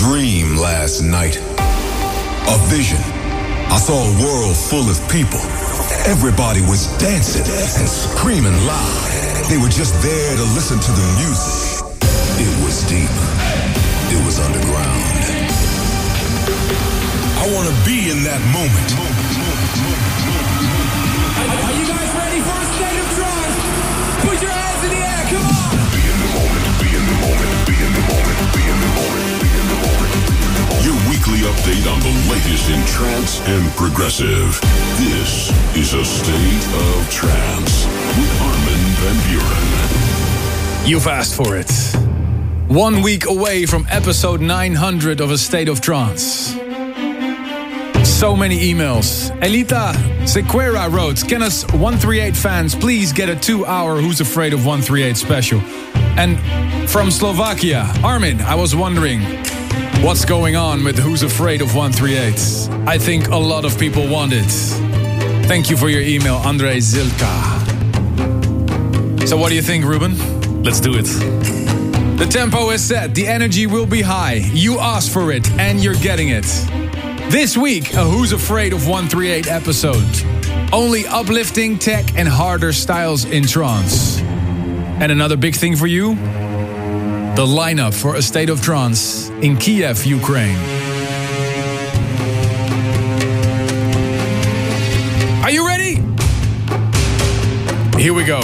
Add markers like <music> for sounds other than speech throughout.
dream last night. A vision. I saw a world full of people. Everybody was dancing and screaming loud. They were just there to listen to the music. It was deep. It was underground. I want to be in that moment. Are weekly update on the latest in trance and progressive. This is a state of trance with Armin van Buuren. You've asked for it. One week away from episode 900 of A State of Trance. So many emails. Elita Sequera wrote, Can us 138 fans please get a two hour Who's Afraid of 138 special? And from Slovakia, Armin, I was wondering, what's going on with Who's Afraid of 138? I think a lot of people want it. Thank you for your email, Andre Zilka. So, what do you think, Ruben? Let's do it. The tempo is set, the energy will be high. You asked for it, and you're getting it. This week, a Who's Afraid of 138 episode. Only uplifting tech and harder styles in trance. And another big thing for you the lineup for A State of Trance in Kiev, Ukraine. Are you ready? Here we go.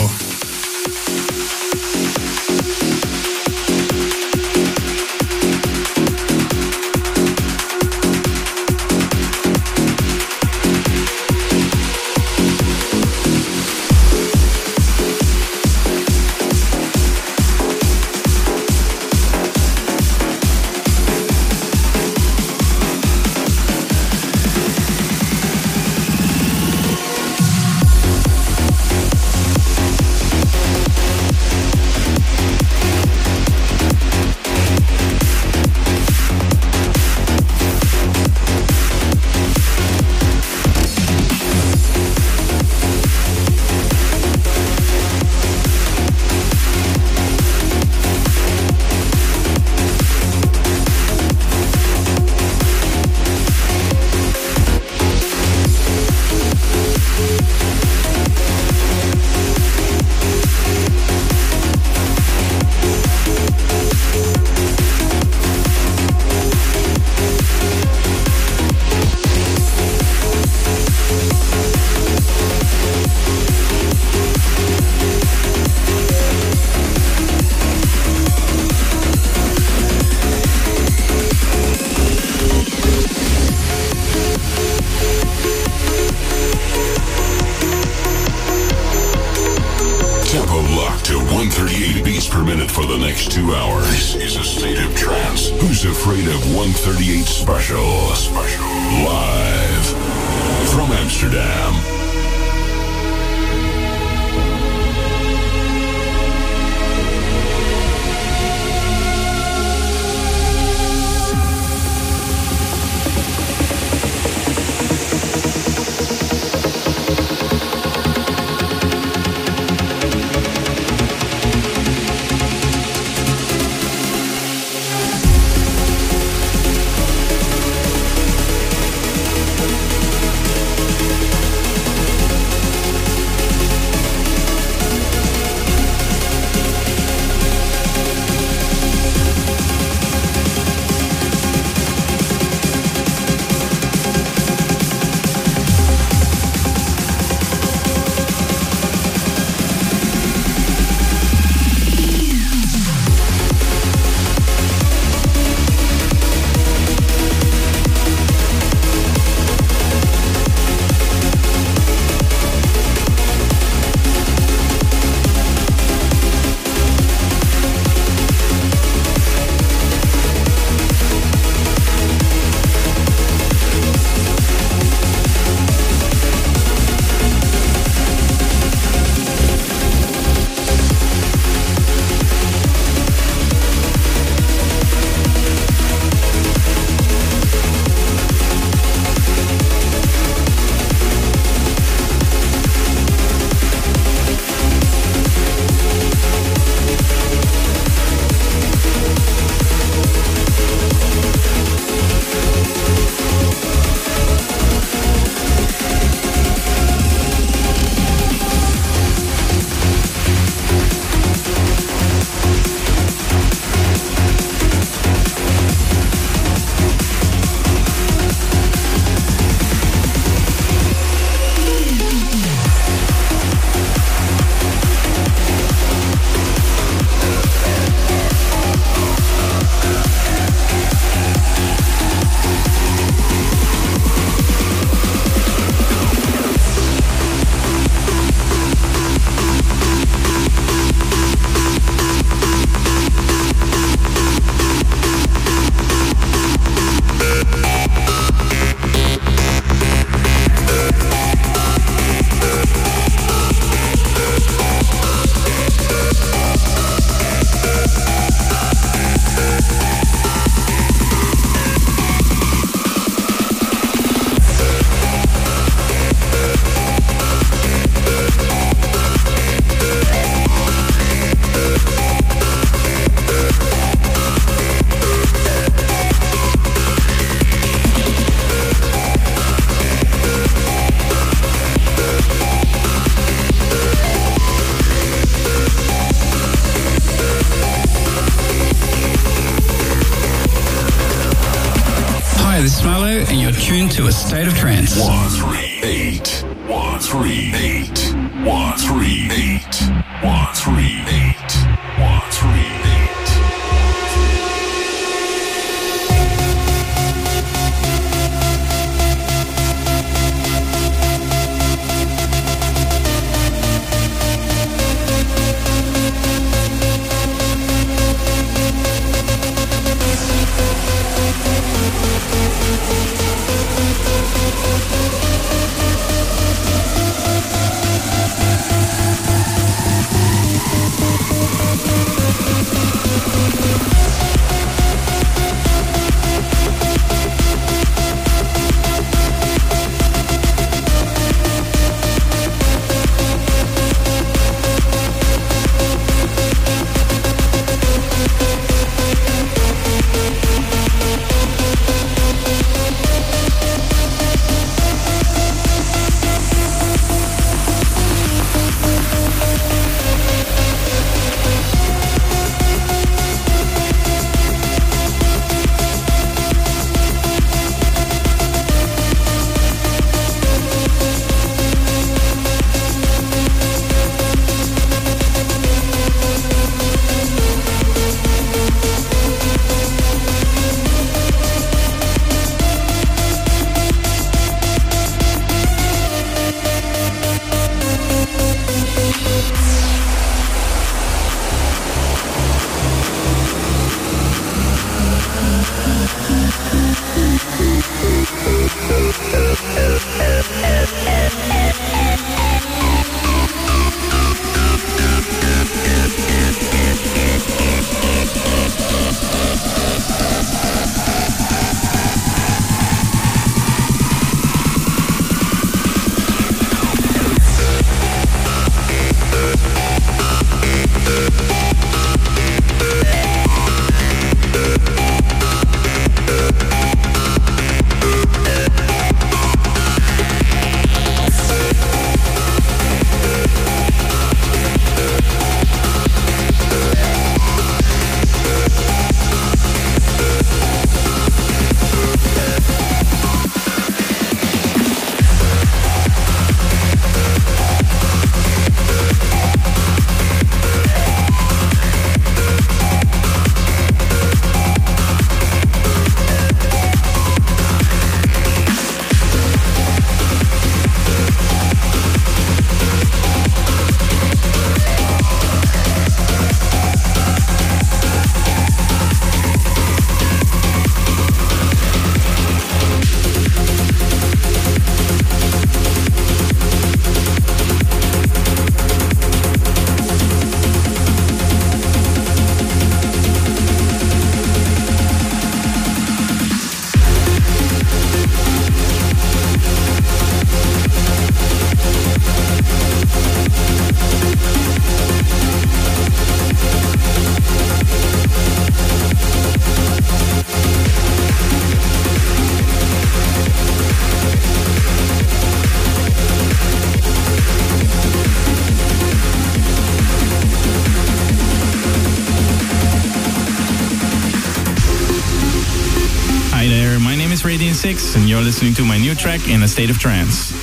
Track in a state of trance.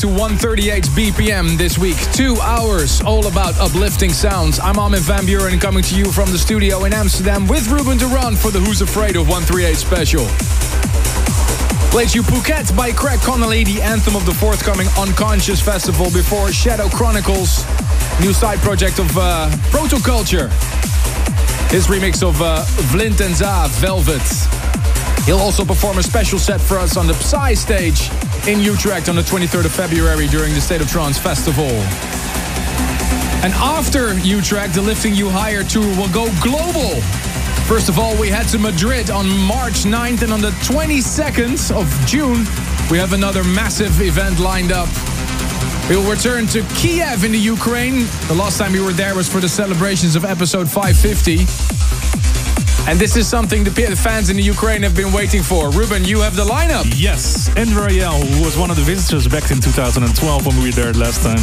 To 138 BPM this week. Two hours, all about uplifting sounds. I'm Armin van Buuren coming to you from the studio in Amsterdam with Ruben de Ronde for the Who's Afraid of 138 special. Played you Phuket by Craig Connelly, the anthem of the forthcoming UnKonscious Festival before Shadow Chronicles, new side project of uh, Protoculture. His remix of uh, Vlind and Zaa, Velvet. He'll also perform a special set for us on the Psy stage in Utrecht on the 23rd of February during the State of Trance Festival. And after Utrecht, the Lifting You Higher tour will go global. First of all, we head to Madrid on March 9th, and on the 22nd of June, we have another massive event lined up. We will return to Kiev in the Ukraine. The last time we were there was for the celebrations of episode 550. And this is something the fans in the Ukraine have been waiting for. Ruben, you have the lineup. Yes, Enver Ayel, who was one of the visitors back in 2012 when we were there last time.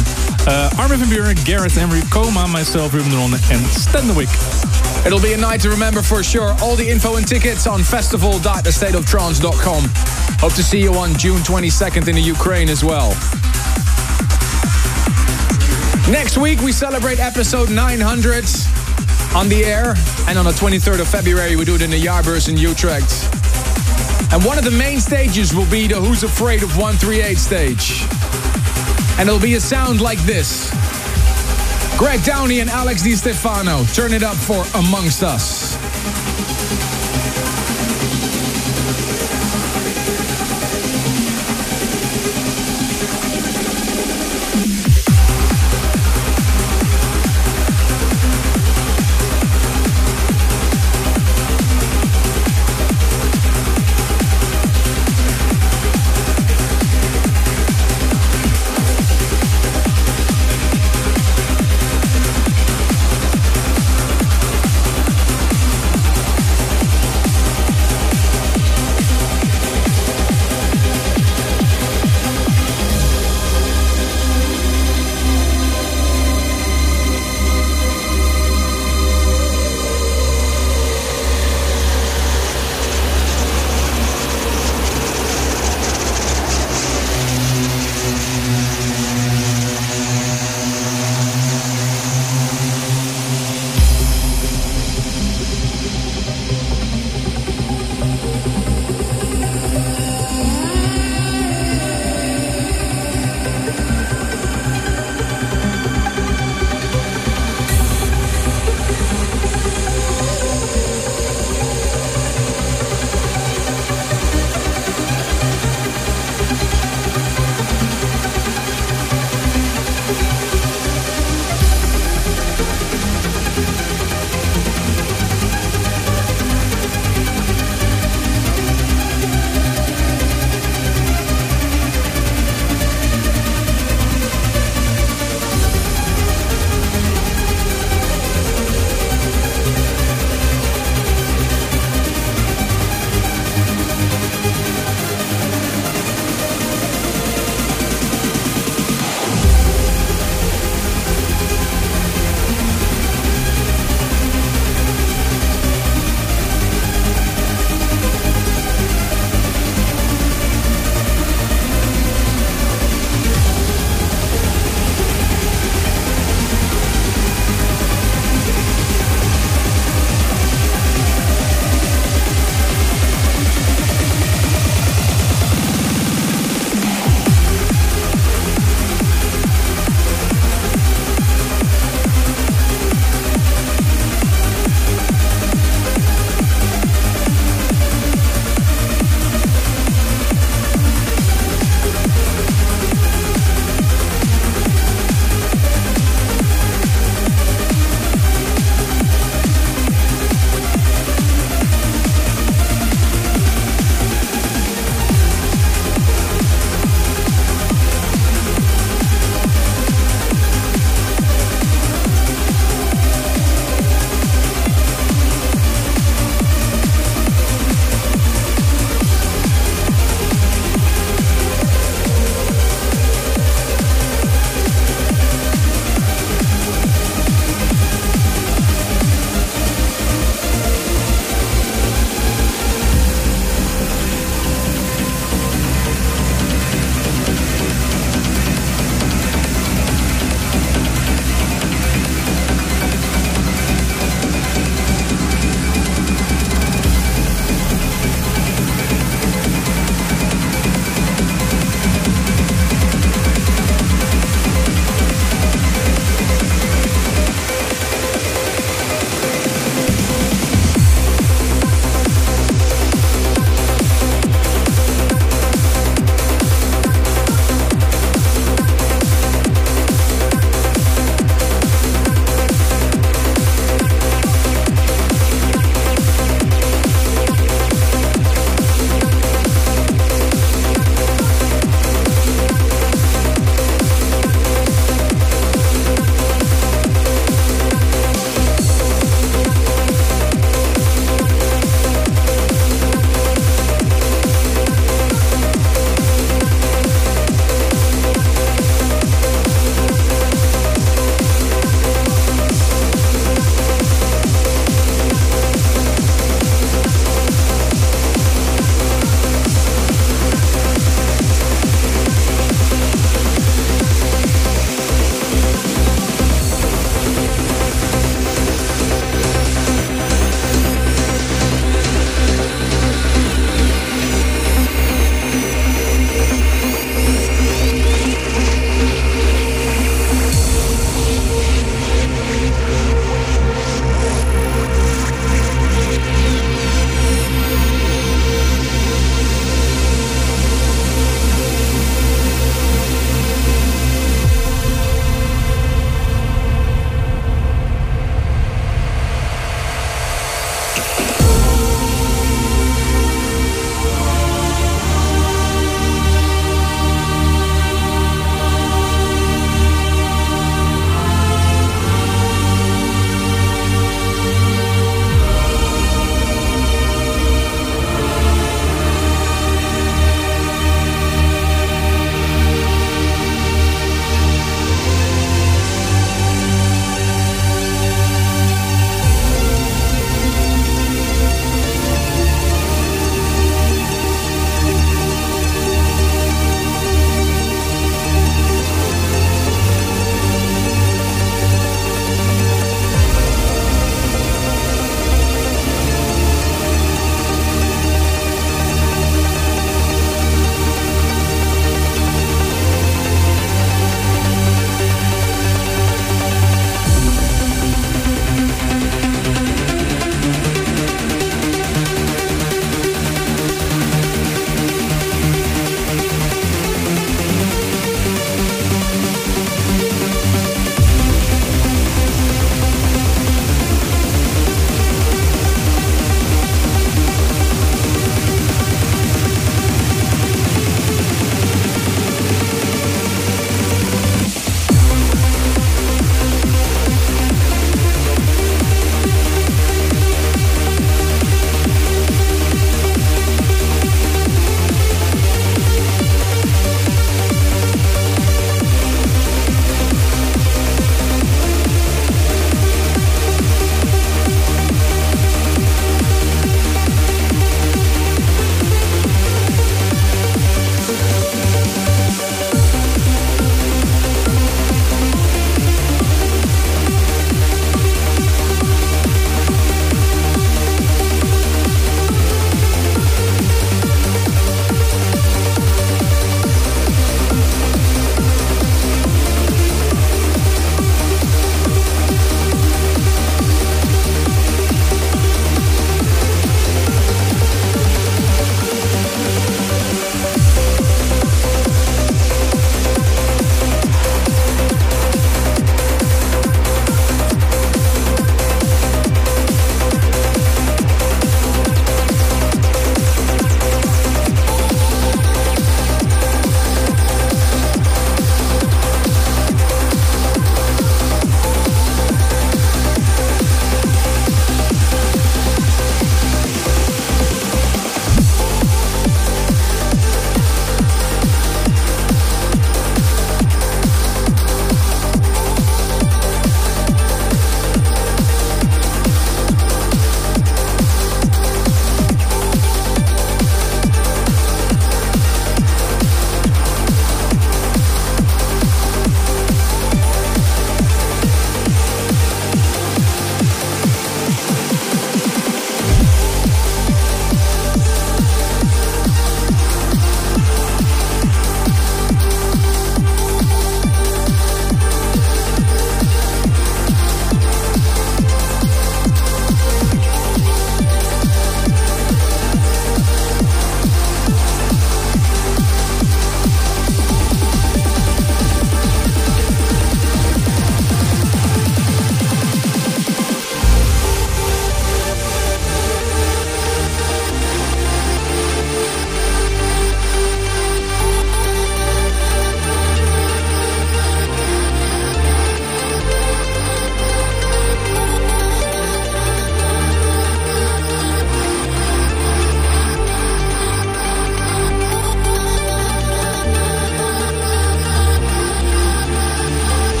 Uh, Armin van Buuren, Gareth Emery, KhoMha, myself, Ruben Ronde, and Stenwick. It'll be a night to remember for sure. All the info and tickets on festival.astateoftrance.com. Hope to see you on June 22nd in the Ukraine as well. Next week, we celebrate episode 900 on the air. And on the 23rd of February, we do it in the Jaarbeurs in Utrecht. And one of the main stages will be the Who's Afraid of 138 stage. And it'll be a sound like this. Greg Downey and Alex Di Stefano, turn it up for Amongst Us.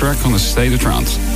Track on the State of Trance.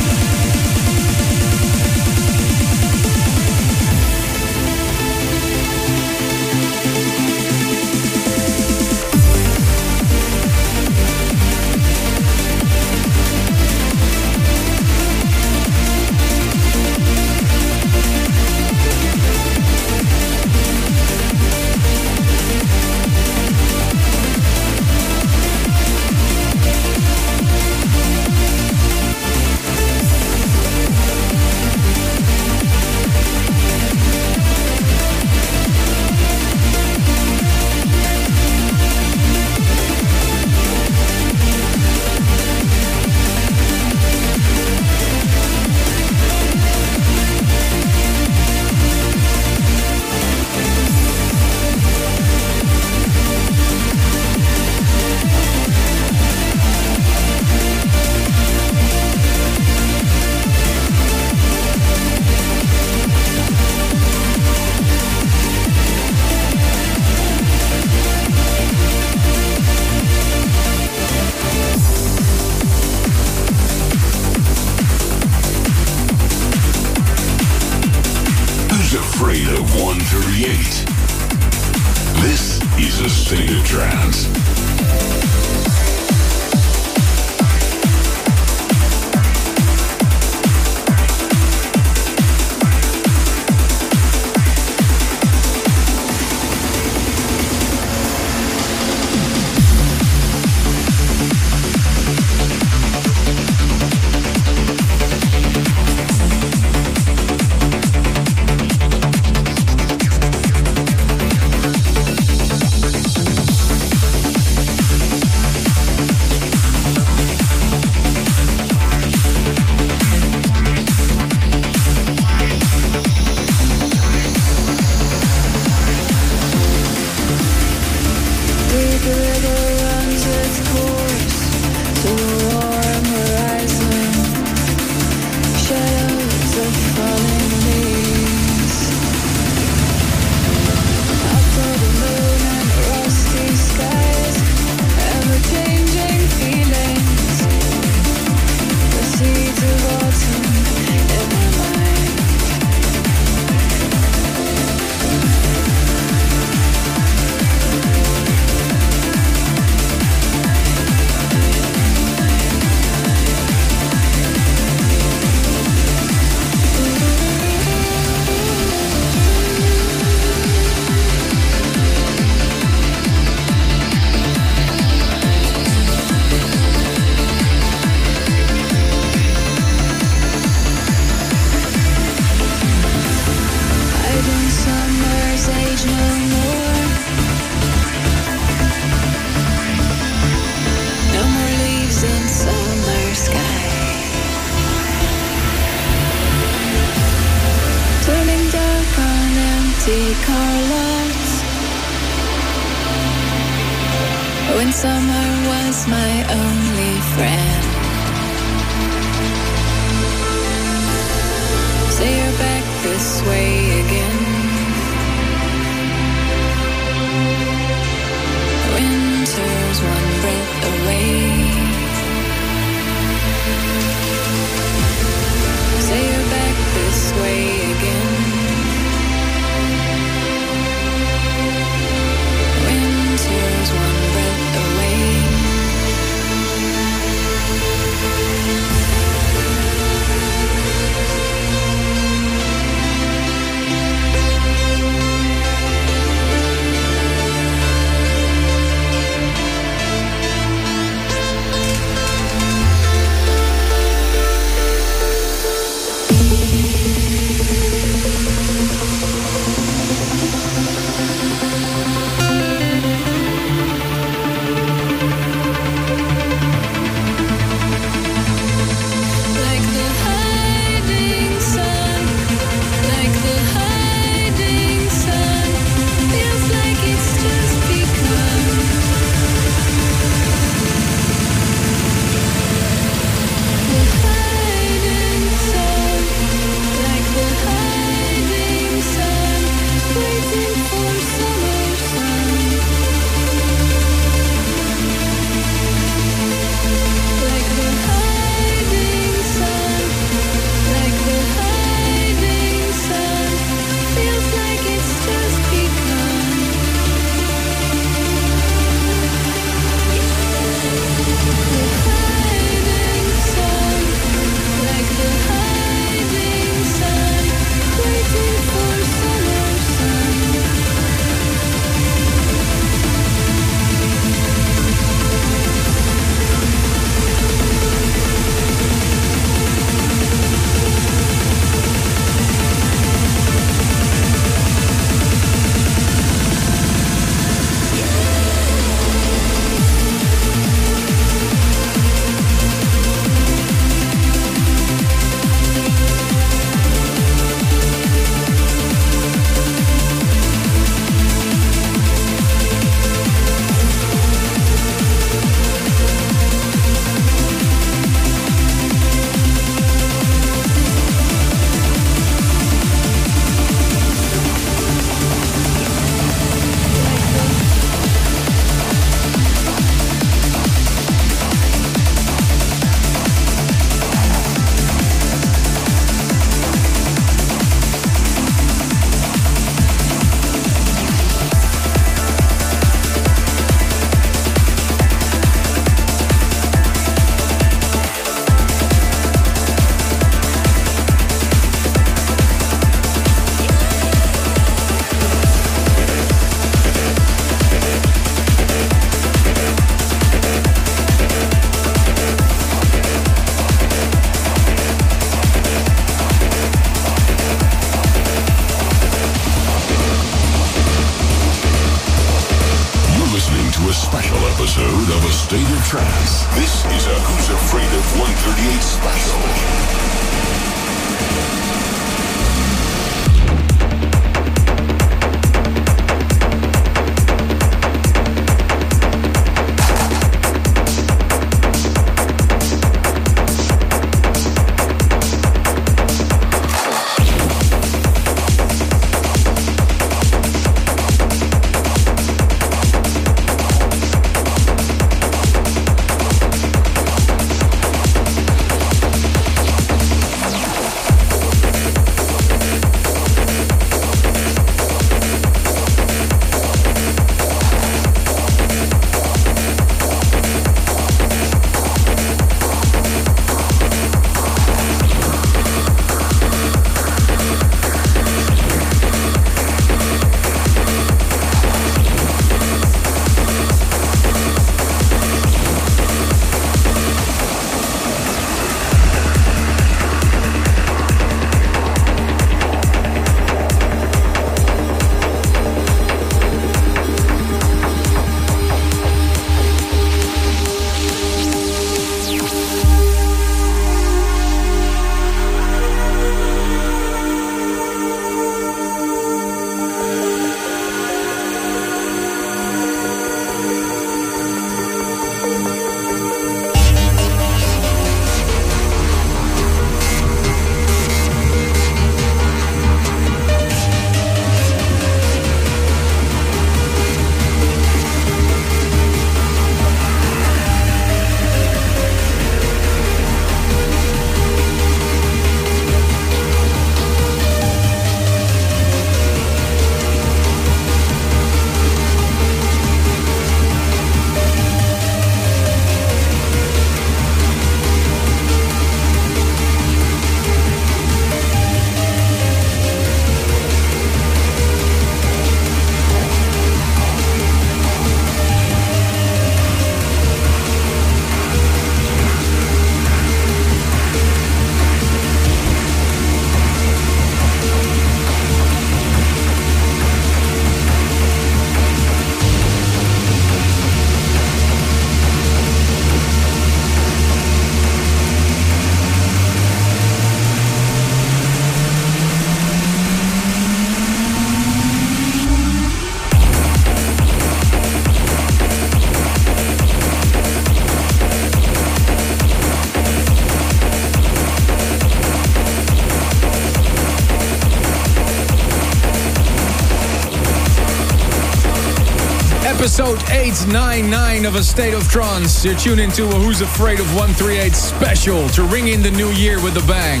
899 of A State of Trance. You're tuned into a Who's Afraid of 138 special to ring in the new year with a bang.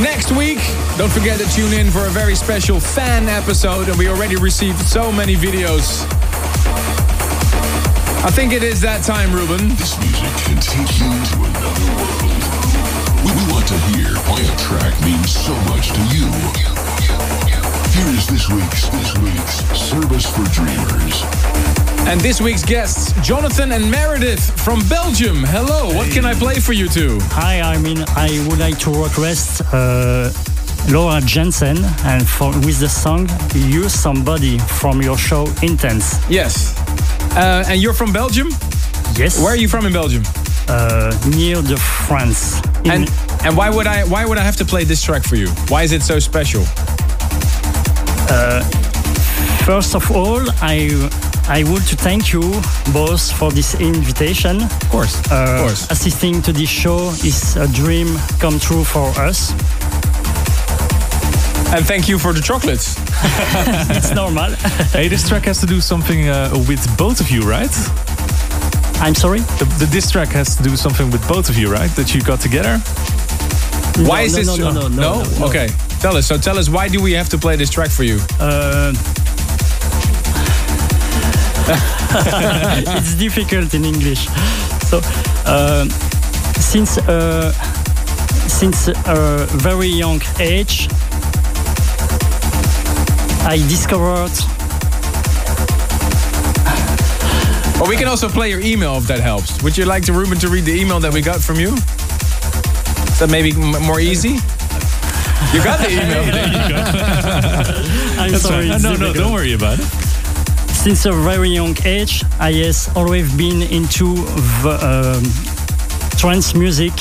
Next week, don't forget to tune in for a very special fan episode, and we already received so many videos. I think it is that time, Ruben. This music can take you to another world. We want to hear why a track means so much to you. Here is this week's this week's Service for Dreamers. And this week's guests, Jonathan and Meredith from Belgium. Hello, what can I play for you two? Hi, I mean, I would like to request uh, Laura Jansen and for, with the song Use Somebody from your show Intense. Yes. Uh, and you're from Belgium? Yes. Where are you from in Belgium? Uh, near the France. In- And and why would I why would I have to play this track for you? Why is it so special? First of all, I I would to thank you both for this invitation. Of course. Uh, of course. Assisting to this show is a dream come true for us. And thank you for the chocolates. <laughs> <laughs> It's normal. Hey, this track has to do something uh, with both of you, right? I'm sorry. The, the this track has to do something with both of you, right? That you got together. Why is no, this no, no, no, no, no, no. Okay. Tell us. So tell us why do we have to play this track for you? Uh, <laughs> it's difficult in English. So, uh, since uh, since a very young age, I discovered. Or we can also play your email if that helps. Would you like to Ruben to read the email that we got from you? Is that maybe m- more easy? You got the email. <laughs> there you go. <laughs> I'm That's sorry. fine. No, no, don't worry about it. since a very young age, I has always been into the, um, trance music.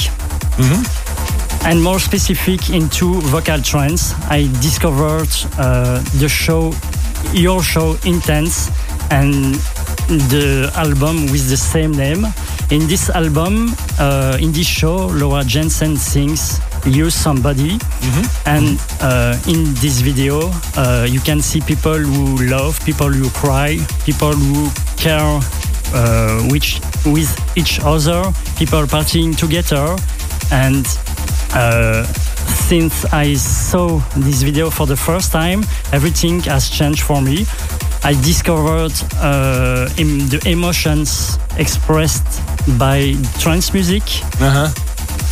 And more specific into vocal trance, I discovered uh, the show, your show, Intense, and the album with the same name. In this album, uh, in this show, Laura Jansen sings "Use Somebody," and uh, in this video, uh, you can see people who love, people who cry, people who care uh, which, with each other, people partying together, and uh, since I saw this video for the first time, everything has changed for me. I discovered uh, the emotions expressed by trance music. Uh-huh.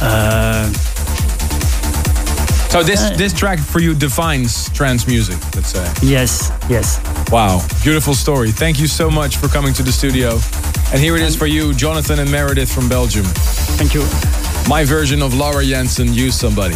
Uh, So this Uh, this track for you defines trance music, let's say. yes, yes. Wow, beautiful story. Thank you so much for coming to the studio. And here it is for you, Jonathan and Meredith from Belgium. Thank you. My version of Laura Jansen, Use Somebody.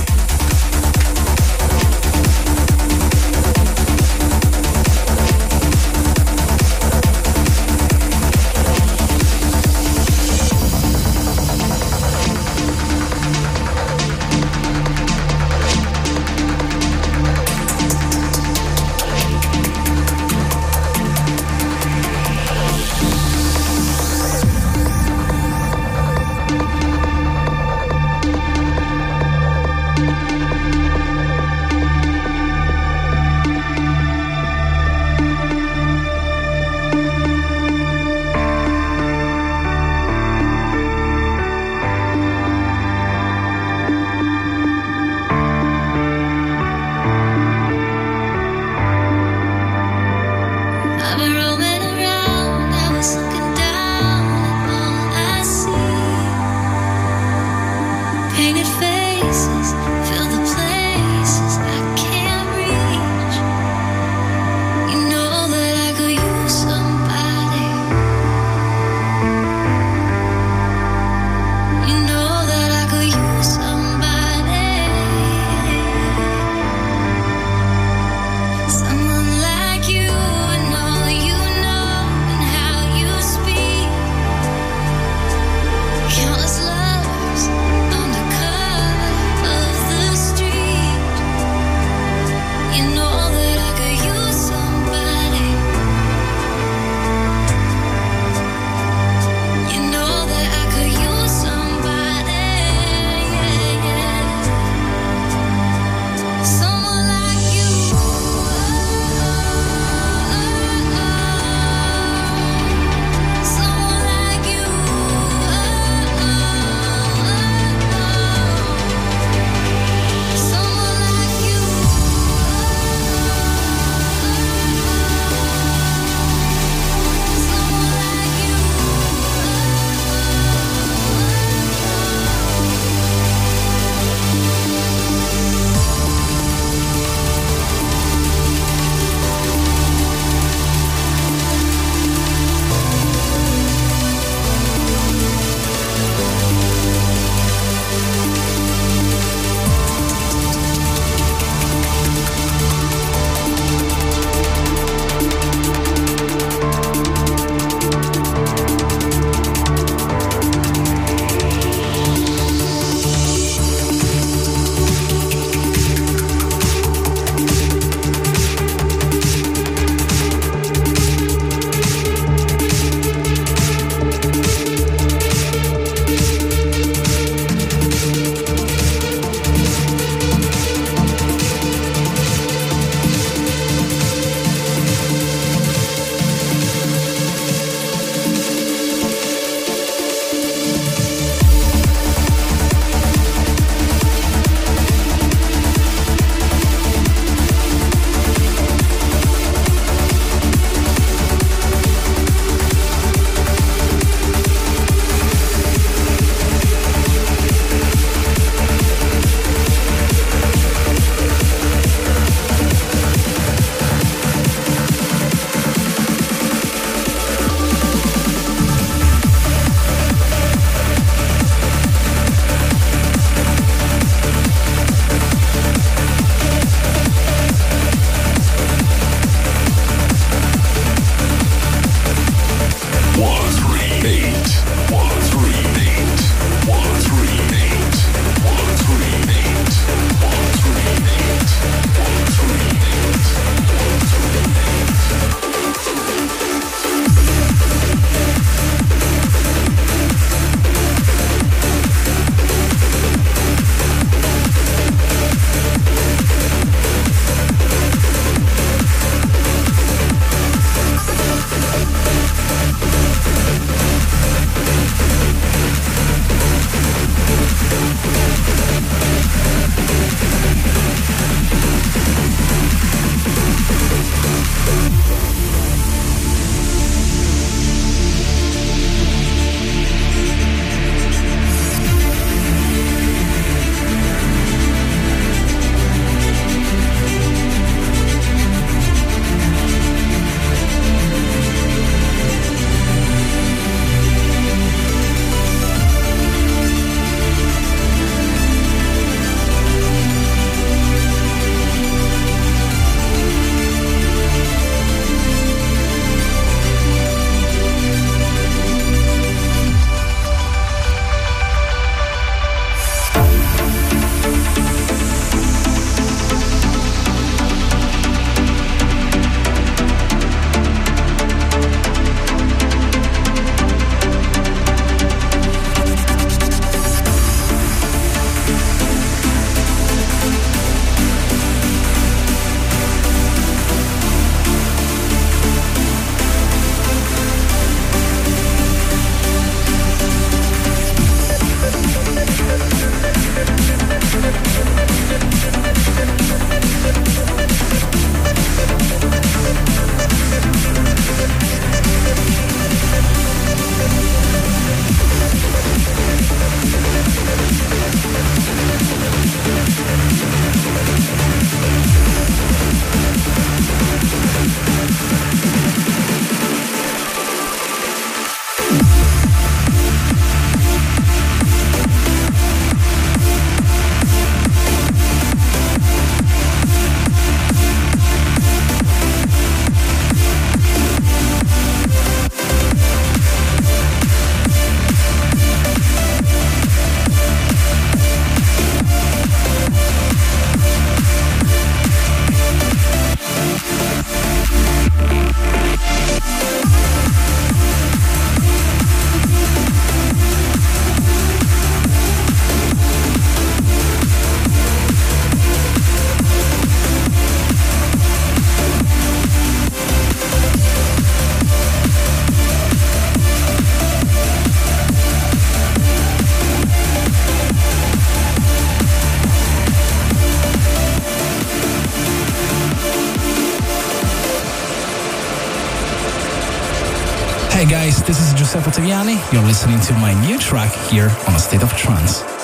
You're listening to my new track here on A State of Trance.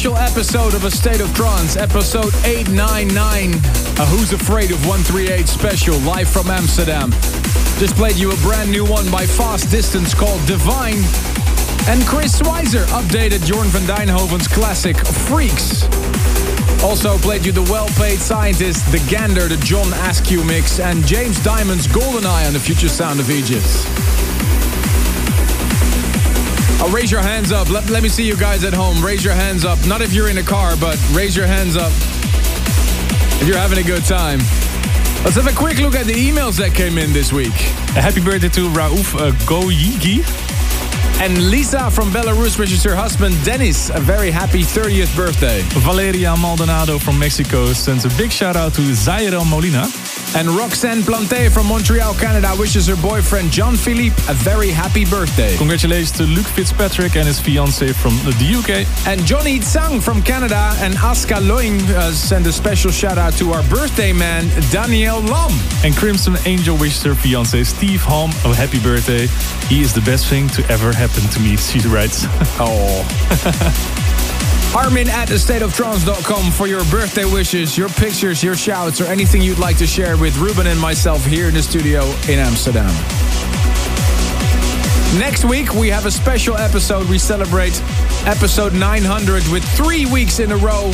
Special episode of A State of Trance, episode 899, a Who's Afraid of 138 special, live from Amsterdam. Just played you a brand new one by Fast Distance called Divine. And Chris Schweizer updated Jorn van Deynhoven's classic Freaks. Also played you the well-paid scientist, The Gander, the John Askew mix, and James Dymond's Goldeneye on the future sound of Egypt. I'll raise your hands up. Let, let me see you guys at home. Raise your hands up. Not if you're in a car, but raise your hands up if you're having a good time. Let's have a quick look at the emails that came in this week. A happy birthday to Raouf uh, Goyigi. And Lisa from Belarus wishes her husband Dennis a very happy 30th birthday. Valeria Maldonado from Mexico sends a big shout out to Zaira Molina. And Roxanne Plante from Montreal, Canada wishes her boyfriend John Philippe a very happy birthday. Congratulations to Luke Fitzpatrick and his fiancée from the UK. And Johnny Tsang from Canada and Aska Loing uh, send a special shout out to our birthday man, Daniel Lam. And Crimson Angel wishes her fiancé Steve Holm a happy birthday. He is the best thing to ever happen to me, <laughs> she writes. oh. <laughs> Armin at thestateoftrance.com for your birthday wishes, your pictures, your shouts, or anything you'd like to share with Ruben and myself here in the studio in Amsterdam. Next week, we have a special episode. We celebrate episode 900 with three weeks in a row.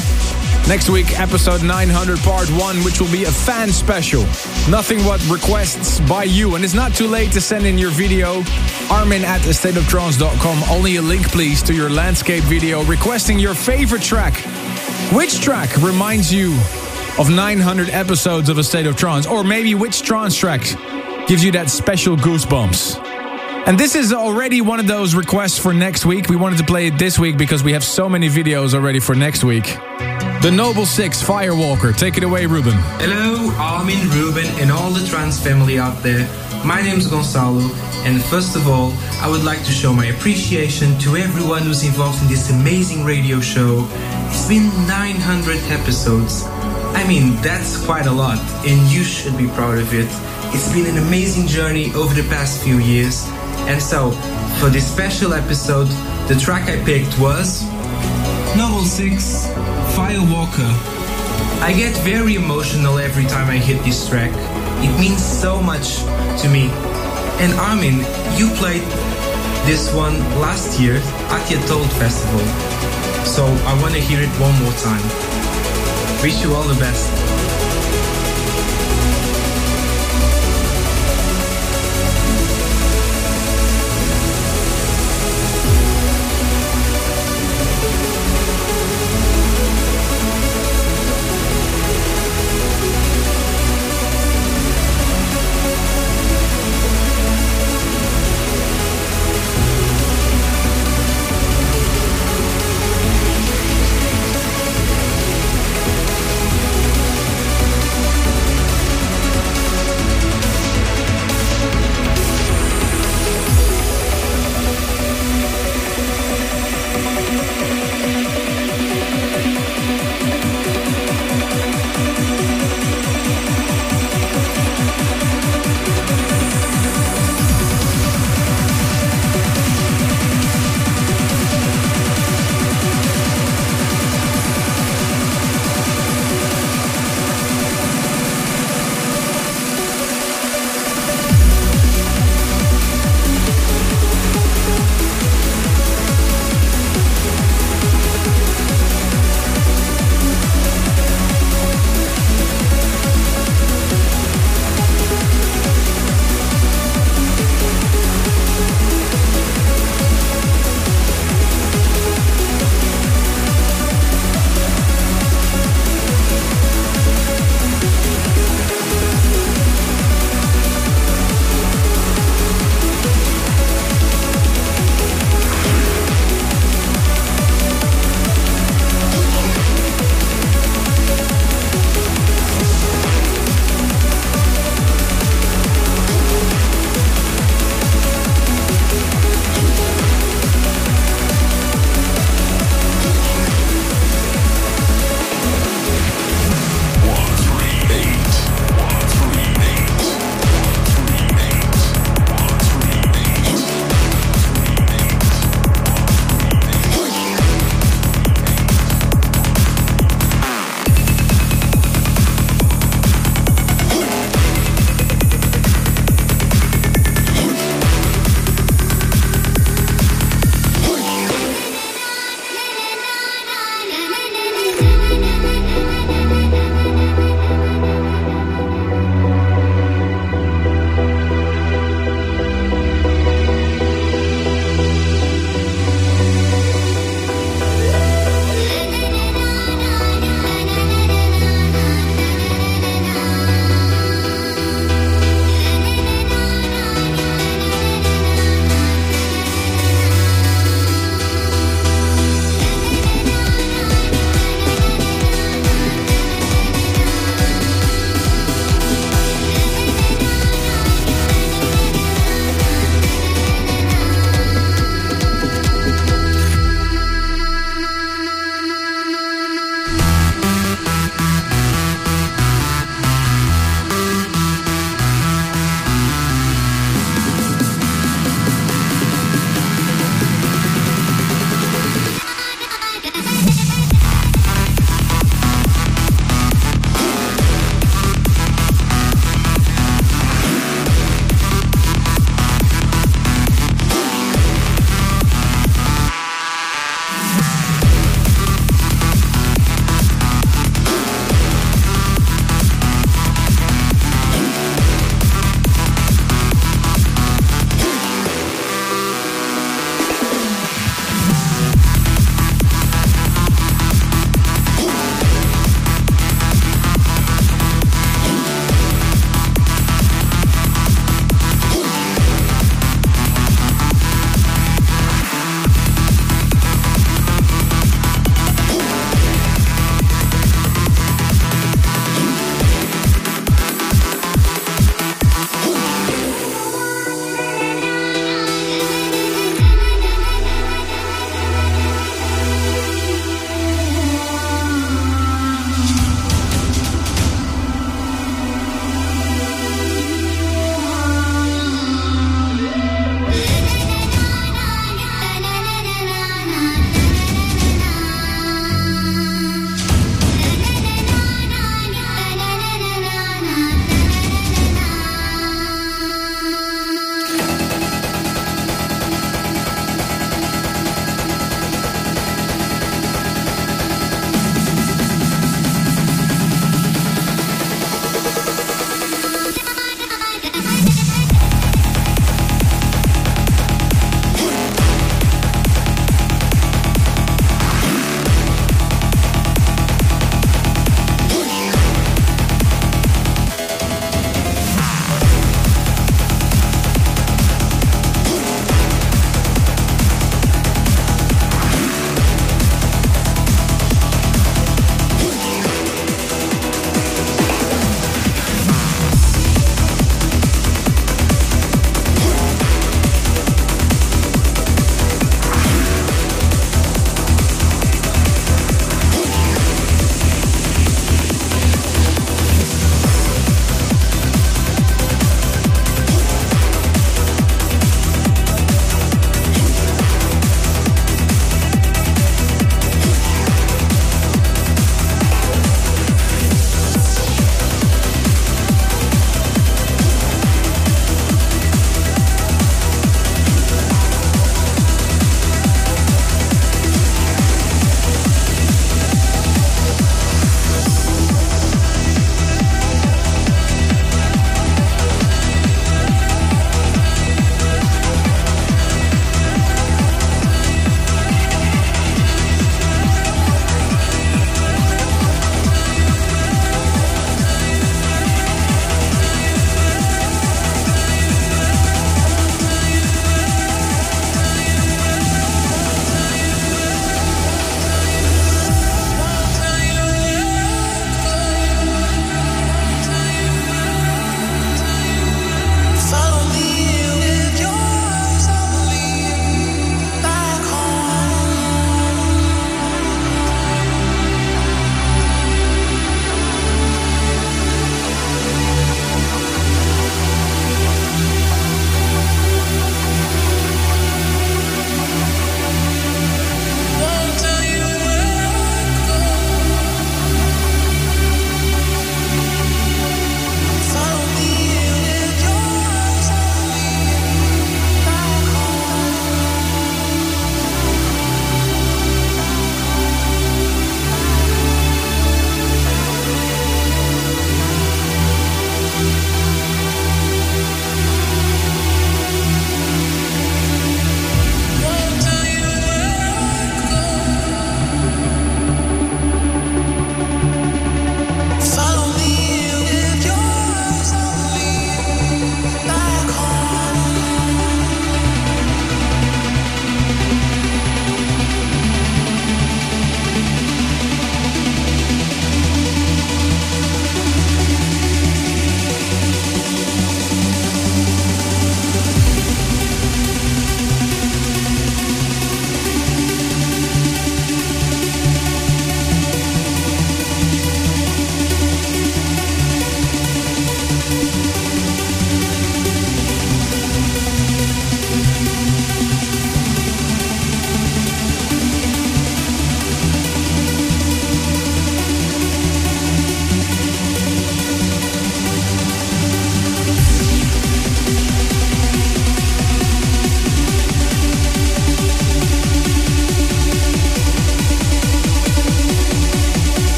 Next week, episode 900, part one, which will be a fan special. Nothing but requests by you. And it's not too late to send in your video. Armin at thestateoftrance.com. Only a link, please, to your landscape video requesting your favorite track. Which track reminds you of 900 episodes of A State of Trance? Or maybe which trance track gives you that special goosebumps? And this is already one of those requests for next week. We wanted to play it this week because we have so many videos already for next week. The Noble Six Firewalker. Take it away, Ruben. Hello, Armin, Ruben, and all the trance family out there. My name is Gonzalo, and first of all, I would like to show my appreciation to everyone who's involved in this amazing radio show. It's been 900 episodes. I mean, that's quite a lot, and you should be proud of it. It's been an amazing journey over the past few years. And so, for this special episode, the track I picked was Noble 6 Firewalker. I get very emotional every time I hit this track. It means so much to me. And Armin, you played this one last year at the Told Festival. So I want to hear it one more time. Wish you all the best.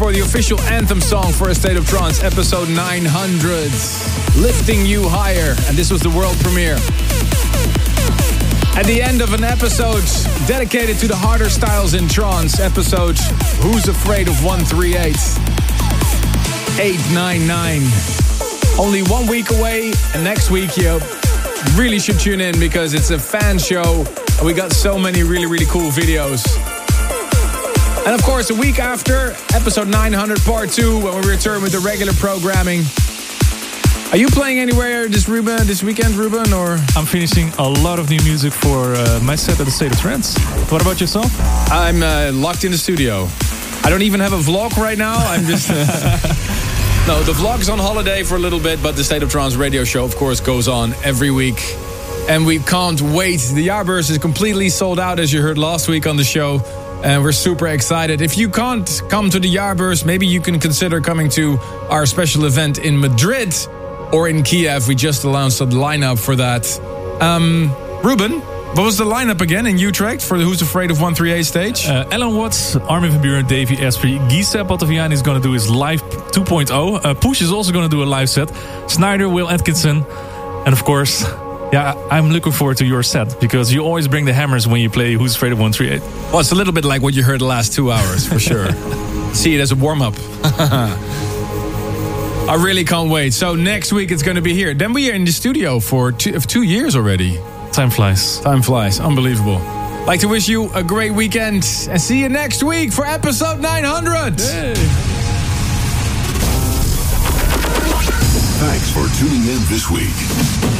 For the official anthem song for A State of Trance, episode 900. Lifting You Higher. And this was the world premiere. At the end of an episode dedicated to the harder styles in trance, episode Who's Afraid of 138? 899. Only one week away, and next week you really should tune in because it's a fan show and we got so many really, really cool videos. And of course, a week after, episode 900, part 2, when we return with the regular programming. Are you playing anywhere this Ruben this weekend, Ruben? Or I'm finishing a lot of new music for uh, my set at the State of Trance. What about yourself? I'm uh, locked in the studio. I don't even have a vlog right now. I'm just. <laughs> no, the vlog's on holiday for a little bit, but the State of Trance radio show, of course, goes on every week. And we can't wait. The Jaarbeurs is completely sold out, as you heard last week on the show. And we're super excited. If you can't come to the Jaarbeurs, maybe you can consider coming to our special event in Madrid or in Kiev. We just announced the lineup for that. Um, Ruben, what was the lineup again in Utrecht for the Who's Afraid of 138 stage? Uh, Allen Watts, Armin van Buuren, Davey Asprey, Giuseppe Ottaviani is going to do his live 2.0. Uh, Push is also going to do a live set. Sneijder, Will Atkinson, and of course, yeah, I'm looking forward to your set because you always bring the hammers when you play Who's Afraid of 138. Well, it's a little bit like what you heard the last two hours, for sure. <laughs> See it as a warm up. <laughs> I really can't wait. So next week it's going to be here. Then we are in the studio for two, two years already. Time flies. Time flies. Unbelievable. Like to wish you a great weekend and see you next week for episode 900. Hey. Thanks for tuning in this week.